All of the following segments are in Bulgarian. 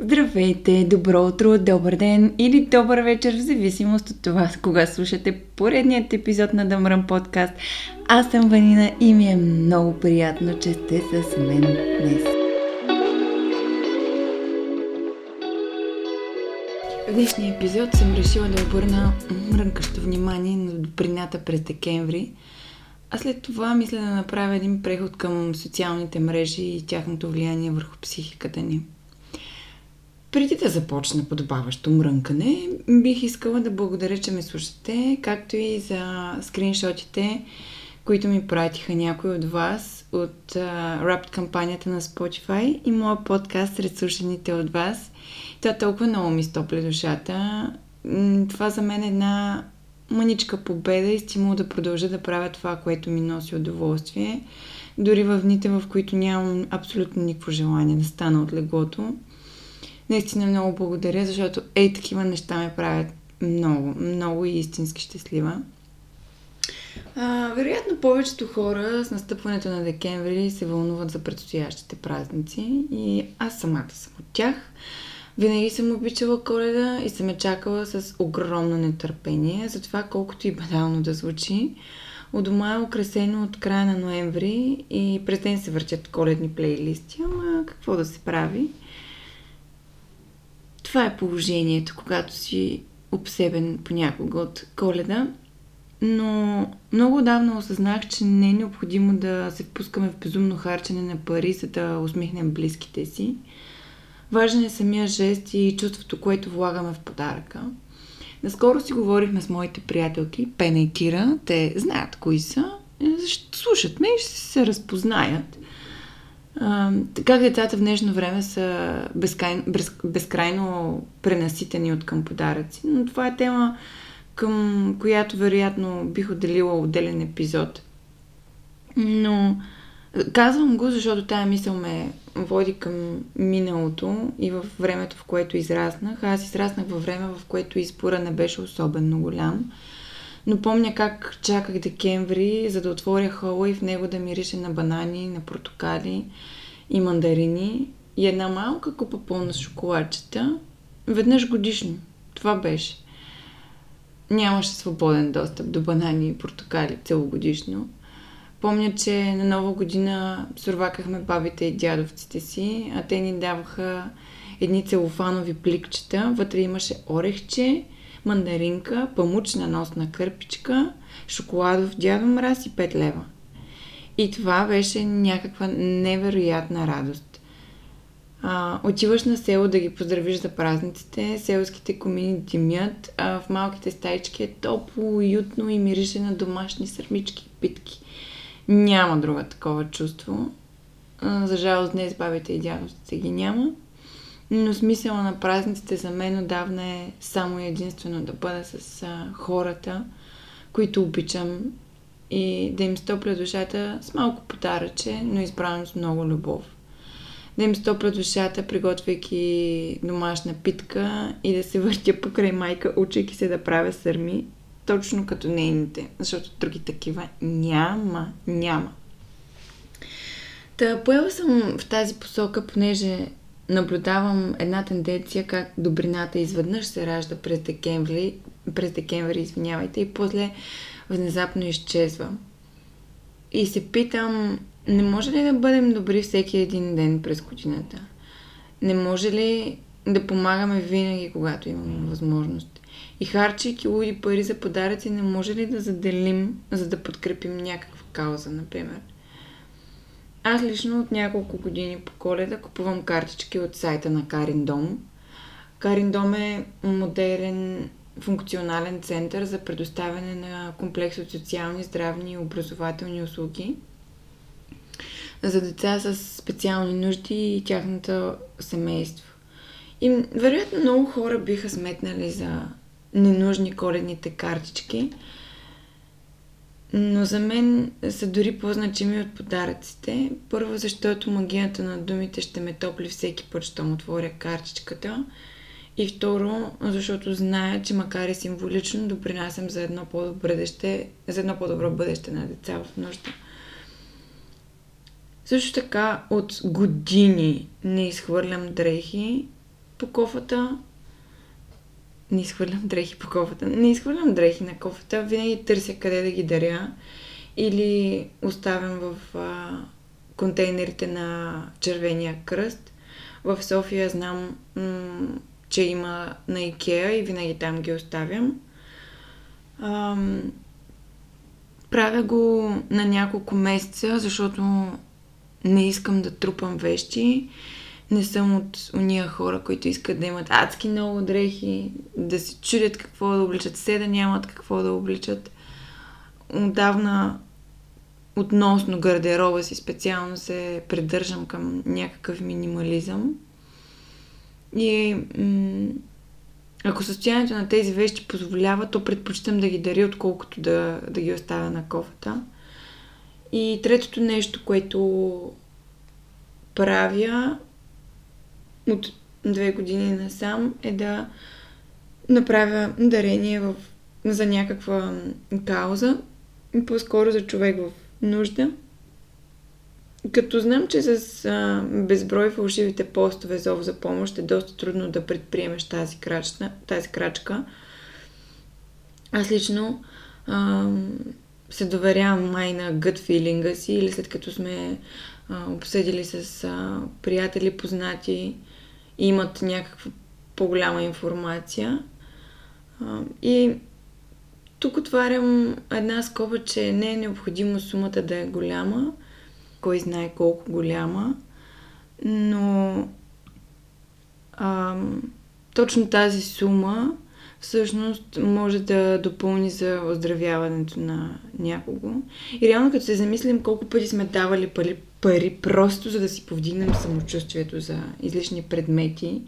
Здравейте, добро утро, добър ден или добър вечер, в зависимост от това, кога слушате поредният епизод на Дъмрън подкаст. Аз съм Ванина и ми е много приятно, че сте с мен днес. В днешния епизод съм решила да обърна мрънкащо внимание на доприната през декември, а след това мисля да направя един преход към социалните мрежи и тяхното влияние върху психиката ни. Преди да започна подобаващо мрънкане, бих искала да благодаря, че ме слушате, както и за скриншотите, които ми пратиха някои от вас от uh, кампанията на Spotify и моя подкаст сред слушаните от вас. Това толкова много ми стопля душата. Това за мен е една мъничка победа и стимул да продължа да правя това, което ми носи удоволствие, дори в дните, в които нямам абсолютно никакво желание да стана от леглото. Наистина много благодаря, защото ей такива неща ме правят много, много и истински щастлива. А, вероятно повечето хора с настъпването на декември се вълнуват за предстоящите празници и аз самата съм от тях. Винаги съм обичала коледа и съм я чакала с огромно нетърпение, затова колкото и банално да звучи. У дома е украсено от края на ноември и през ден се въртят коледни плейлисти, ама какво да се прави? Това е положението, когато си обсебен понякога от коледа. Но много давно осъзнах, че не е необходимо да се впускаме в безумно харчене на пари, за да усмихнем близките си. Важен е самия жест и чувството, което влагаме в подаръка. Наскоро си говорихме с моите приятелки, Пена и Кира. Те знаят кои са. Слушат ме и ще се разпознаят. Как децата в днешно време са безкрайно, без, безкрайно пренаситени от към подаръци. Но това е тема, към която вероятно бих отделила отделен епизод. Но казвам го, защото тая мисъл ме води към миналото и в времето, в което израснах. Аз израснах във време, в което избора не беше особено голям. Но помня как чаках декември, за да отворя хола и в него да мирише на банани, на портокали и мандарини и една малка купа пълна с шоколадчета. Веднъж годишно. Това беше. Нямаше свободен достъп до банани и портокали целогодишно. Помня, че на нова година сурвакахме бабите и дядовците си, а те ни даваха едни целофанови пликчета. Вътре имаше орехче, мандаринка, памучна носна кърпичка, шоколадов дядо мраз и 5 лева. И това беше някаква невероятна радост. А, отиваш на село да ги поздравиш за празниците, селските комини димят, а в малките стайчки е топло, уютно и мирише на домашни сърмички и питки. Няма друга такова чувство. За жалост днес бабите и дядовците ги няма. Но смисъла на празниците за мен отдавна е само и единствено да бъда с хората, които обичам и да им стопля душата с малко подаръче, но избрано с много любов. Да им стопля душата, приготвяйки домашна питка и да се въртя покрай майка, учейки се да правя сърми, точно като нейните, защото други такива няма, няма. Та поела съм в тази посока, понеже наблюдавам една тенденция как добрината изведнъж се ражда през декември, през декември, извинявайте, и после внезапно изчезва. И се питам, не може ли да бъдем добри всеки един ден през годината? Не може ли да помагаме винаги, когато имаме възможност? И харчейки луди пари за подаръци, не може ли да заделим, за да подкрепим някаква кауза, например? Аз лично от няколко години по коледа купувам картички от сайта на Карин Дом. Карин Дом е модерен функционален център за предоставяне на комплекс от социални, здравни и образователни услуги за деца с специални нужди и тяхното семейство. И вероятно много хора биха сметнали за ненужни коледните картички, но за мен са дори по-значими от подаръците. Първо, защото магията на думите ще ме топли всеки път, щом отворя картичката – и второ, защото зная, че макар и символично допринасям за едно по-добро бъдеще, за едно по-добро бъдеще на деца в нужда. Също така от години не изхвърлям дрехи по кофата. Не изхвърлям дрехи по кофата. Не изхвърлям дрехи на кофата. Винаги търся къде да ги даря. Или оставям в а, контейнерите на Червения кръст. В София знам, м- че има на Икеа и винаги там ги оставям. Ам, правя го на няколко месеца, защото не искам да трупам вещи. Не съм от уния хора, които искат да имат адски много дрехи, да се чудят какво да обличат, все да нямат какво да обличат. Отдавна относно гардероба си специално се придържам към някакъв минимализъм. И м- ако състоянието на тези вещи позволява, то предпочитам да ги даря, отколкото да, да ги оставя на кофата. И третото нещо, което правя от две години насам е да направя дарение в, за някаква кауза, по-скоро за човек в нужда. Като знам, че с а, безброй фалшивите постове зов за помощ е доста трудно да предприемеш тази, крачна, тази крачка, аз лично а, се доверявам май на гът филинга си или след като сме а, обсъдили с а, приятели, познати имат някаква по-голяма информация. И тук отварям една скоба, че не е необходимо сумата да е голяма, кой знае колко голяма, но а, точно тази сума всъщност може да допълни за оздравяването на някого. И реално като се замислим колко пъти сме давали пари, пари просто за да си повдигнем самочувствието за излишни предмети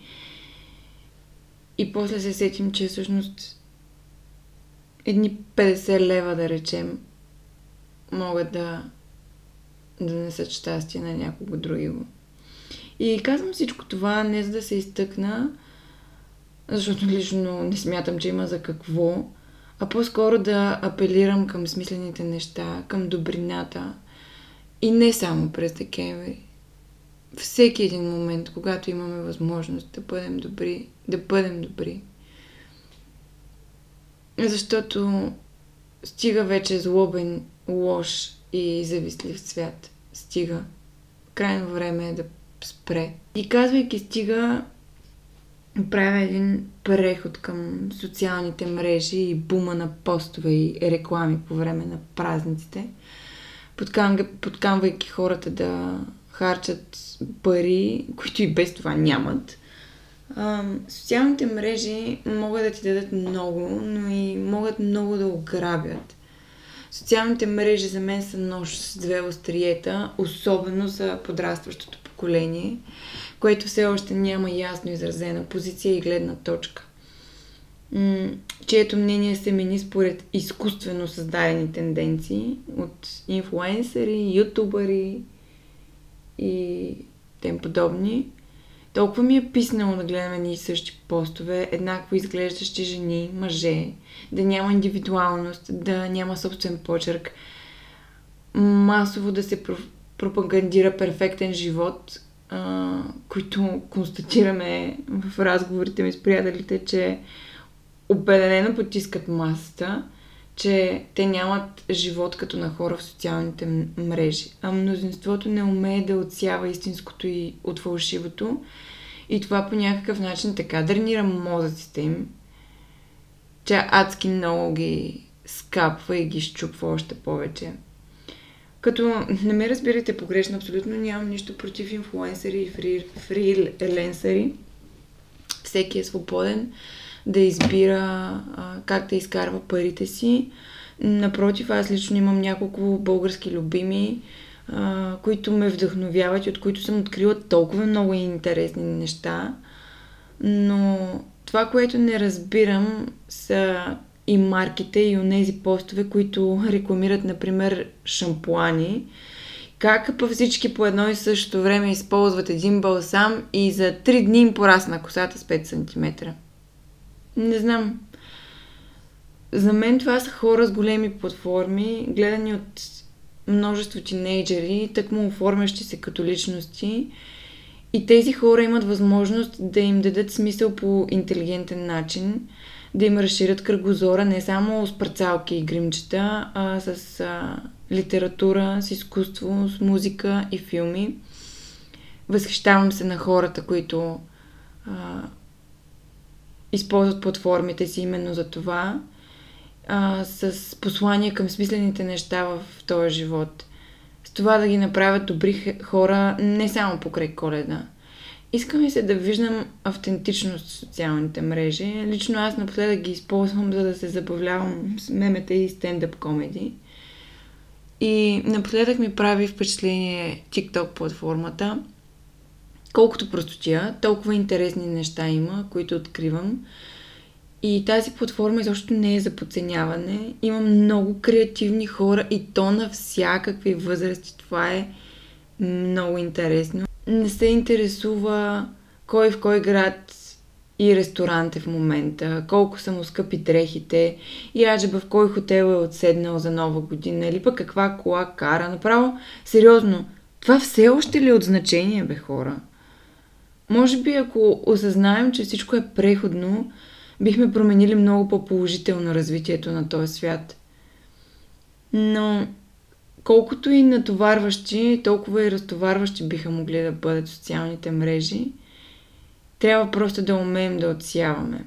и после се сетим, че всъщност едни 50 лева, да речем, могат да, да несат щастие на някого другиго. И казвам всичко това не за да се изтъкна, защото лично не смятам, че има за какво, а по-скоро да апелирам към смислените неща, към добрината и не само през декември. Всеки един момент, когато имаме възможност да бъдем добри, да бъдем добри. Защото стига вече злобен, лош и завистлив свят. Стига. Крайно време е да спре. И казвайки стига, правя един преход към социалните мрежи и бума на постове и реклами по време на празниците, подкамвайки хората да харчат пари, които и без това нямат. Социалните мрежи могат да ти дадат много, но и могат много да ограбят. Социалните мрежи за мен са нож с две остриета, особено за подрастващото поколение което все още няма ясно изразена позиция и гледна точка. Чието мнение се мени според изкуствено създадени тенденции от инфлуенсъри, ютубъри и тем подобни. Толкова ми е писнало да гледаме ни същи постове, еднакво изглеждащи жени, мъже, да няма индивидуалност, да няма собствен почерк, масово да се пропагандира перфектен живот, а, които констатираме в разговорите ми с приятелите, че определено потискат масата, че те нямат живот като на хора в социалните мрежи. А мнозинството не умее да отсява истинското и от фалшивото. И това по някакъв начин така дренира мозъците им, че адски много ги скапва и ги щупва още повече. Като не ме разбирайте погрешно, абсолютно нямам нищо против инфлуенсъри и фри, фриленсъри. Всеки е свободен да избира а, как да изкарва парите си. Напротив, аз лично имам няколко български любими, а, които ме вдъхновяват и от които съм открила толкова много интересни неща. Но това, което не разбирам, са и марките и онези постове, които рекламират, например, шампуани. Как па всички по едно и също време използват един балсам и за 3 дни им порасна косата с 5 см. Не знам. За мен това са хора с големи платформи, гледани от множество тинейджери, тъкмо оформящи се като личности И тези хора имат възможност да им дадат смисъл по интелигентен начин, да им разширят кръгозора не само с парцалки и гримчета, а с а, литература, с изкуство, с музика и филми. Възхищавам се на хората, които а, използват платформите си именно за това, а, с послания към смислените неща в този живот. С това да ги направят добри хора не само покрай коледа. Искам ми се да виждам автентичност в социалните мрежи. Лично аз напоследък ги използвам, за да се забавлявам с мемета и стендъп комеди. И напоследък ми прави впечатление TikTok платформата. Колкото простотия, толкова интересни неща има, които откривам. И тази платформа изобщо не е за подценяване. Има много креативни хора и то на всякакви възрасти. Това е много интересно. Не се интересува кой в кой град и ресторант е в момента, колко са му скъпи дрехите и аджеба в кой хотел е отседнал за нова година или пък каква кола кара. Направо, сериозно, това все още ли е от значение, бе хора? Може би ако осъзнаем, че всичко е преходно, бихме променили много по-положително развитието на този свят. Но колкото и натоварващи, толкова и разтоварващи биха могли да бъдат социалните мрежи, трябва просто да умеем да отсяваме.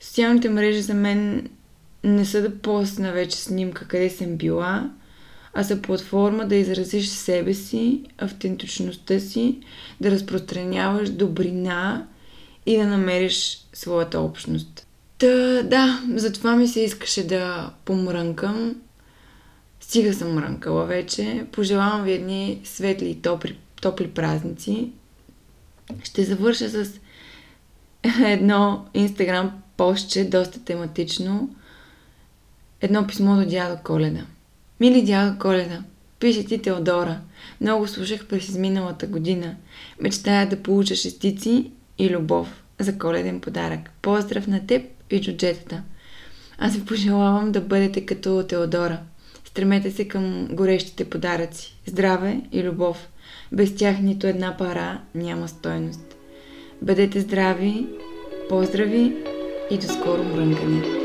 Социалните мрежи за мен не са да постна вече снимка къде съм била, а са платформа да изразиш себе си, автентичността си, да разпространяваш добрина и да намериш своята общност. Та, да, затова ми се искаше да помрънкам. Стига съм мрънкала вече. Пожелавам ви едни светли и топли, топли празници. Ще завърша с едно инстаграм постче, доста тематично. Едно писмо до дядо Коледа. Мили дядо Коледа, пише ти Теодора. Много слушах през изминалата година. Мечтая да получа шестици и любов за коледен подарък. Поздрав на теб и джуджетата. Аз ви пожелавам да бъдете като Теодора. Стремете се към горещите подаръци. Здраве и любов. Без тях нито една пара няма стойност. Бъдете здрави, поздрави и до скоро мрънкане!